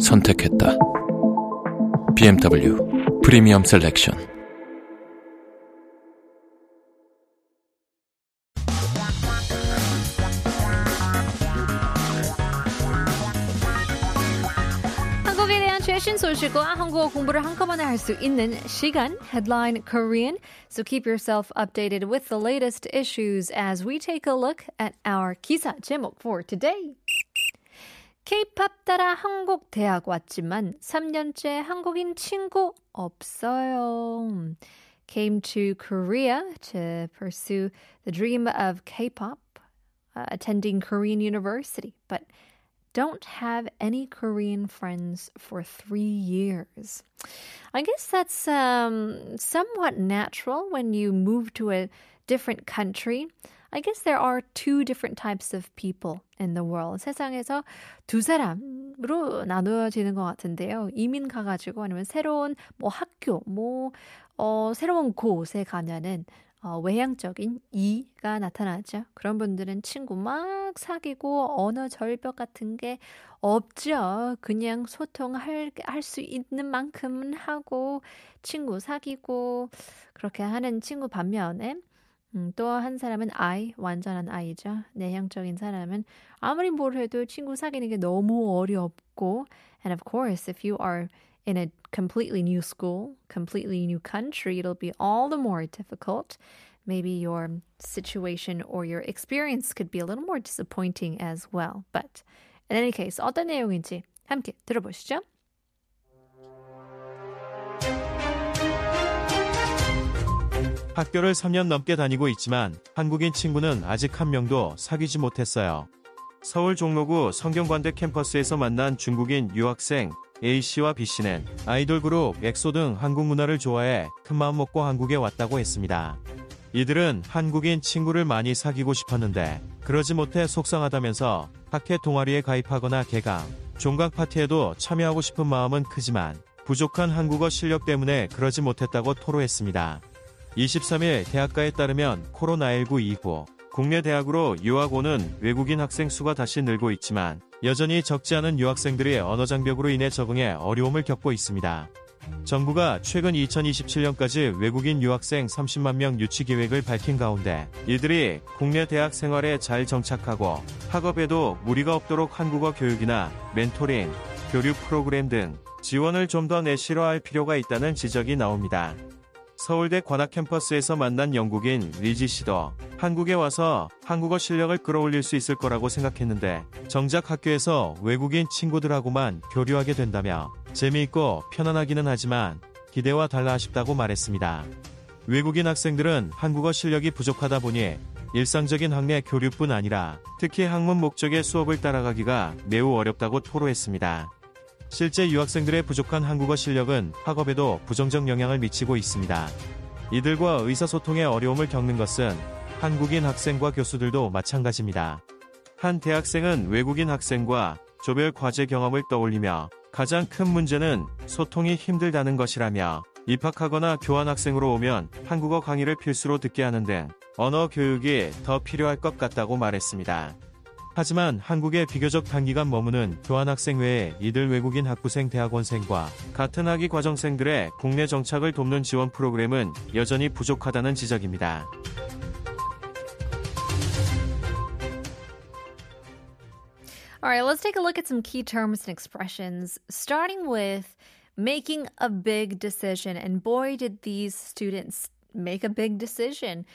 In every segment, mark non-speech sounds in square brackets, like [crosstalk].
선택했다. BMW 프리미엄 셀렉션. 한국에 대한 최신 소식과 한국어 공부를 한꺼번에 할 수 있는 시간 Headline Korean. So keep yourself updated with the latest issues as we take a look at our 기사 제목 for today. K-pop 따라 한국 대학 왔지만 3년째 한국인 친구 없어요. Came to Korea to pursue the dream of K-pop, uh, attending Korean university, but don't have any Korean friends for three years. I guess that's um, somewhat natural when you move to a different country. I guess there are two different types of people in the world. 세상에서 두 사람으로 나누어지는 것 같은데요. 이민 가가지고 아니면 새로운 뭐 학교, 뭐, 어, 새로운 곳에 가면은 어, 외향적인 이가 나타나죠. 그런 분들은 친구 막 사귀고 언어 절벽 같은 게 없죠. 그냥 소통할 할 수 있는 만큼은 하고 친구 사귀고 그렇게 하는 친구 반면에 음, 또한 사람은 I, 완전한 I죠. 내향적인 사람은 아무리 뭘 해도 친구 사귀는 게 너무 어렵고 and of course if you are in a completely new school, completely new country, it'll be all the more difficult. Maybe your situation or your experience could be a little more disappointing as well. But in any case, 어떤 내용인지 함께 들어보시죠. 학교를 3년 넘게 다니고 있지만 한국인 친구는 아직 한 명도 사귀지 못했어요. 서울 종로구 성경관대 캠퍼스에서 만난 중국인 유학생 A씨와 B씨는 아이돌 그룹 엑소 등 한국 문화를 좋아해 큰마음 먹고 한국에 왔다고 했습니다. 이들은 한국인 친구를 많이 사귀고 싶었는데 그러지 못해 속상하다면서 학회 동아리에 가입하거나 개강, 종각 파티에도 참여하고 싶은 마음은 크지만 부족한 한국어 실력 때문에 그러지 못했다고 토로했습니다. 23일 대학가에 따르면 코로나19 이후 국내 대학으로 유학 오는 외국인 학생 수가 다시 늘고 있지만 여전히 적지 않은 유학생들이 언어 장벽으로 인해 적응에 어려움을 겪고 있습니다. 정부가 최근 2027년까지 외국인 유학생 30만 명 유치 계획을 밝힌 가운데 이들이 국내 대학 생활에 잘 정착하고 학업에도 무리가 없도록 한국어 교육이나 멘토링, 교류 프로그램 등 지원을 좀 더 내실화할 필요가 있다는 지적이 나옵니다. 서울대 관악 캠퍼스에서 만난 영국인 리지 씨도 한국에 와서 한국어 실력을 끌어올릴 수 있을 거라고 생각했는데 정작 학교에서 외국인 친구들하고만 교류하게 된다며 재미있고 편안하기는 하지만 기대와 달라 아쉽다고 말했습니다. 외국인 학생들은 한국어 실력이 부족하다 보니 일상적인 학내 교류뿐 아니라 특히 학문 목적의 수업을 따라가기가 매우 어렵다고 토로했습니다. 실제 유학생들의 부족한 한국어 실력은 학업에도 부정적 영향을 미치고 있습니다. 이들과 의사소통에 어려움을 겪는 것은 한국인 학생과 교수들도 마찬가지입니다. 한 대학생은 외국인 학생과 조별 과제 경험을 떠올리며 가장 큰 문제는 소통이 힘들다는 것이라며 입학하거나 교환학생으로 오면 한국어 강의를 필수로 듣게 하는 등 언어 교육이 더 필요할 것 같다고 말했습니다. 하지만 한국에 비교적 단기간 머무는 교환학생 외에 이들 외국인 학부생 대학원생과 같은 학위 과정생들의 국내 정착을 돕는 지원 프로그램은 여전히 부족하다는 지적입니다. All right, let's take a look at some key terms and expressions, starting with making a big decision. And boy, did these students make a big decision.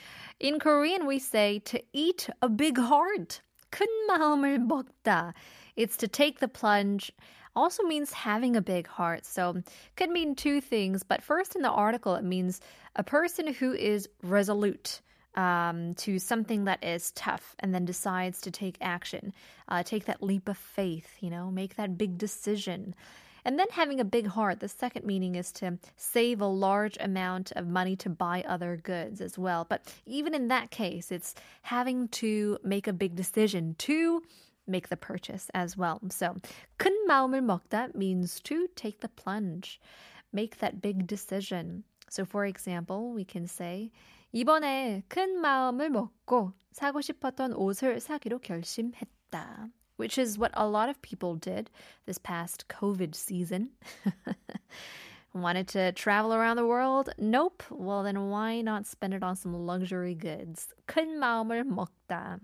In Korean, we say to eat a big heart. 큰 마음을 먹다. It's to take the plunge. Also means having a big heart. So could mean two things. But first in the article, it means a person who is resolute, um, to something that is tough and then decides to take action, uh, take that leap of faith, you know, make that big decision. And then having a big heart, the second meaning is to save a large amount of money to buy other goods as well. But even in that case, it's having to make a big decision to make the purchase as well. So, 큰 마음을 먹다 means to take the plunge, make that big decision. So, for example, we can say, 이번에 큰 마음을 먹고 사고 싶었던 옷을 사기로 결심했다 which is what a lot of people did this past COVID season. [laughs] Wanted to travel around the world? Nope. Well, then why not spend it on some luxury goods? 큰 마음을 먹다.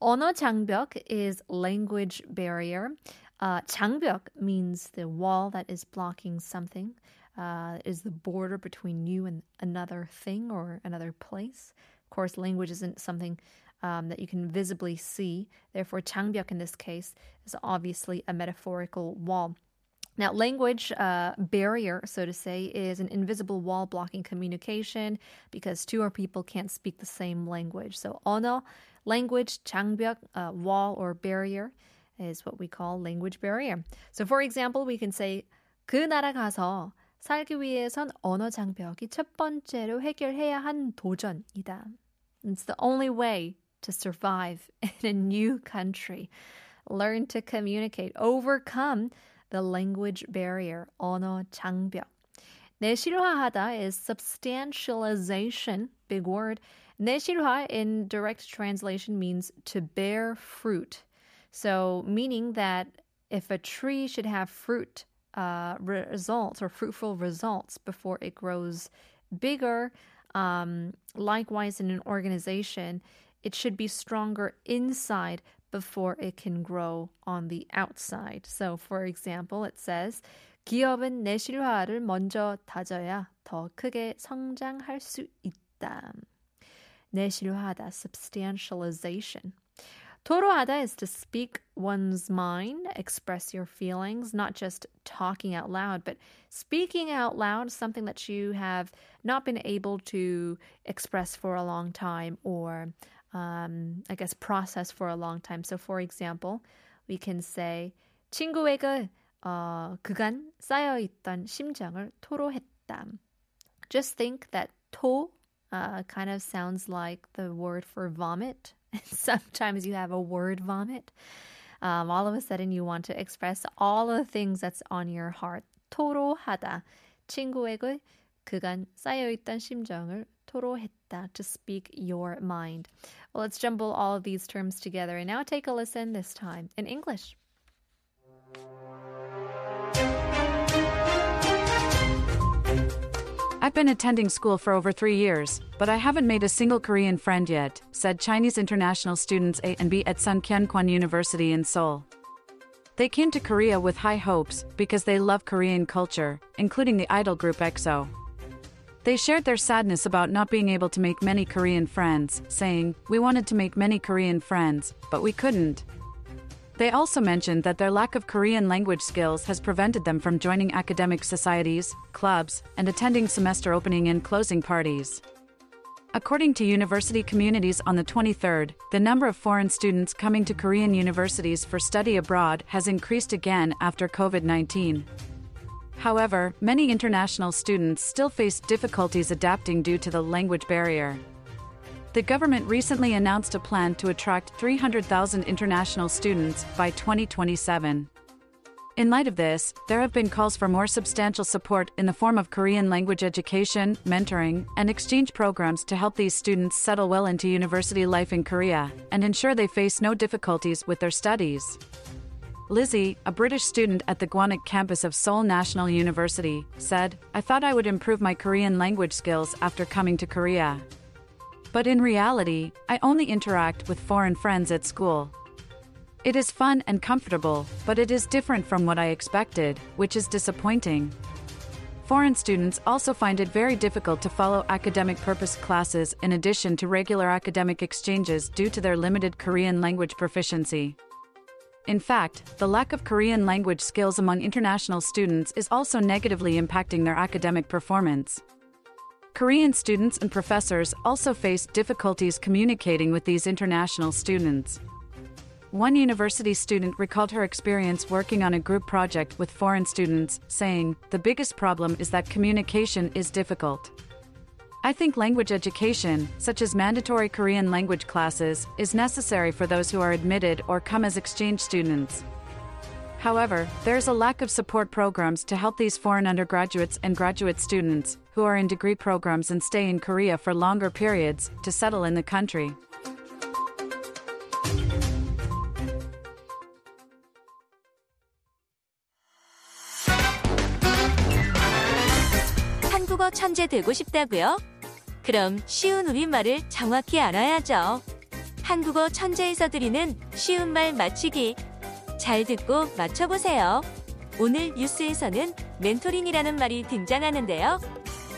언어 장벽 is language barrier. Uh, 장벽 means the wall that is blocking something, uh, is the border between you and another thing or another place. Of course, language isn't something um, that you can visibly see. Therefore, 장벽 in this case is obviously a metaphorical wall. Now, language uh, barrier, so to say, is an invisible wall blocking communication because two or people can't speak the same language. So, 언어, language, 장벽, uh, wall or barrier is what we call language barrier. So, for example, we can say 그 나라 가서 살기 위해선 언어 장벽이 첫 번째로 해결해야 한 도전이다. It's the only way to survive [laughs] in a new country. Learn to communicate, overcome the language barrier, 언어 장벽. 내실화하다 is substantialization, big word. 내실화 in direct translation means to bear fruit. So, meaning that if a tree should have fruit uh, results or fruitful results before it grows bigger, um, likewise in an organization, it should be stronger inside before it can grow on the outside. So, for example, it says, 기업은 내실화를 먼저 다져야 더 크게 성장할 수 있다. 내실화하다, substantialization. 토로하다 is to speak one's mind, express your feelings, not just talking out loud, but speaking out loud, something that you have not been able to express for a long time or um, I guess, process for a long time. So, for example, we can say 친구에게 어, 그간 쌓여있던 심장을 토로했다. Just think that 토 uh, kind of sounds like the word for vomit. [laughs] Sometimes you have a word vomit. Um, all of a sudden, you want to express all of the things that's on your heart. 토로하다. 친구에게 그간 쌓여있던 심정을 to speak your mind. Well, let's jumble all of these terms together and now take a listen this time in English. I've been attending school for over three years, but I haven't made a single Korean friend yet, said Chinese international students A and B at Sungkyunkwan University in Seoul. They came to Korea with high hopes because they love Korean culture, including the idol group EXO. They shared their sadness about not being able to make many Korean friends, saying, We wanted to make many Korean friends, but we couldn't. They also mentioned that their lack of Korean language skills has prevented them from joining academic societies, clubs, and attending semester opening and closing parties. According to university communities on the 23rd, the number of foreign students coming to Korean universities for study abroad has increased again after COVID 19. However, many international students still face difficulties adapting due to the language barrier. The government recently announced a plan to attract 300,000 international students by 2027. In light of this, there have been calls for more substantial support in the form of Korean language education, mentoring, and exchange programs to help these students settle well into university life in Korea and ensure they face no difficulties with their studies. Lizzie, a British student at the Gwanak campus of Seoul National University, said, I thought I would improve my Korean language skills after coming to Korea. But in reality, I only interact with foreign friends at school. It is fun and comfortable, but it is different from what I expected, which is disappointing. Foreign students also find it very difficult to follow academic purpose classes in addition to regular academic exchanges due to their limited Korean language proficiency. In fact, the lack of Korean language skills among international students is also negatively impacting their academic performance. Korean students and professors also face difficulties communicating with these international students. One university student recalled her experience working on a group project with foreign students, saying, The biggest problem is that communication is difficult. I think language education, such as mandatory Korean language classes, is necessary for those who are admitted or come as exchange students. However, there's a lack of support programs to help these foreign undergraduates and graduate students, who are in degree programs and stay in Korea for longer periods, to settle in the country. 천재 되고 싶다고요? 그럼 쉬운 우리말을 정확히 알아야죠. 한국어 천재에서 드리는 쉬운 말 맞히기. 잘 듣고 맞춰보세요. 오늘 뉴스에서는 멘토링이라는 말이 등장하는데요.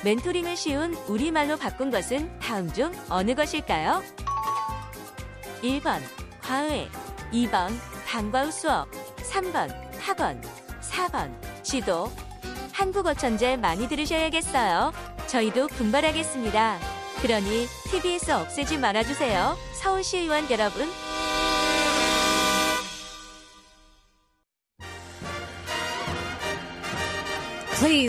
멘토링을 쉬운 우리말로 바꾼 것은 다음 중 어느 것일까요? 1번 과외 2번 방과 후 수업 3번 학원 4번 지도 한국어 천재 많이 들으셔야겠어요. 저희도 분발하겠습니다. 그러니 TBS 없애지 말아주세요. 서울시의원 여러분. Please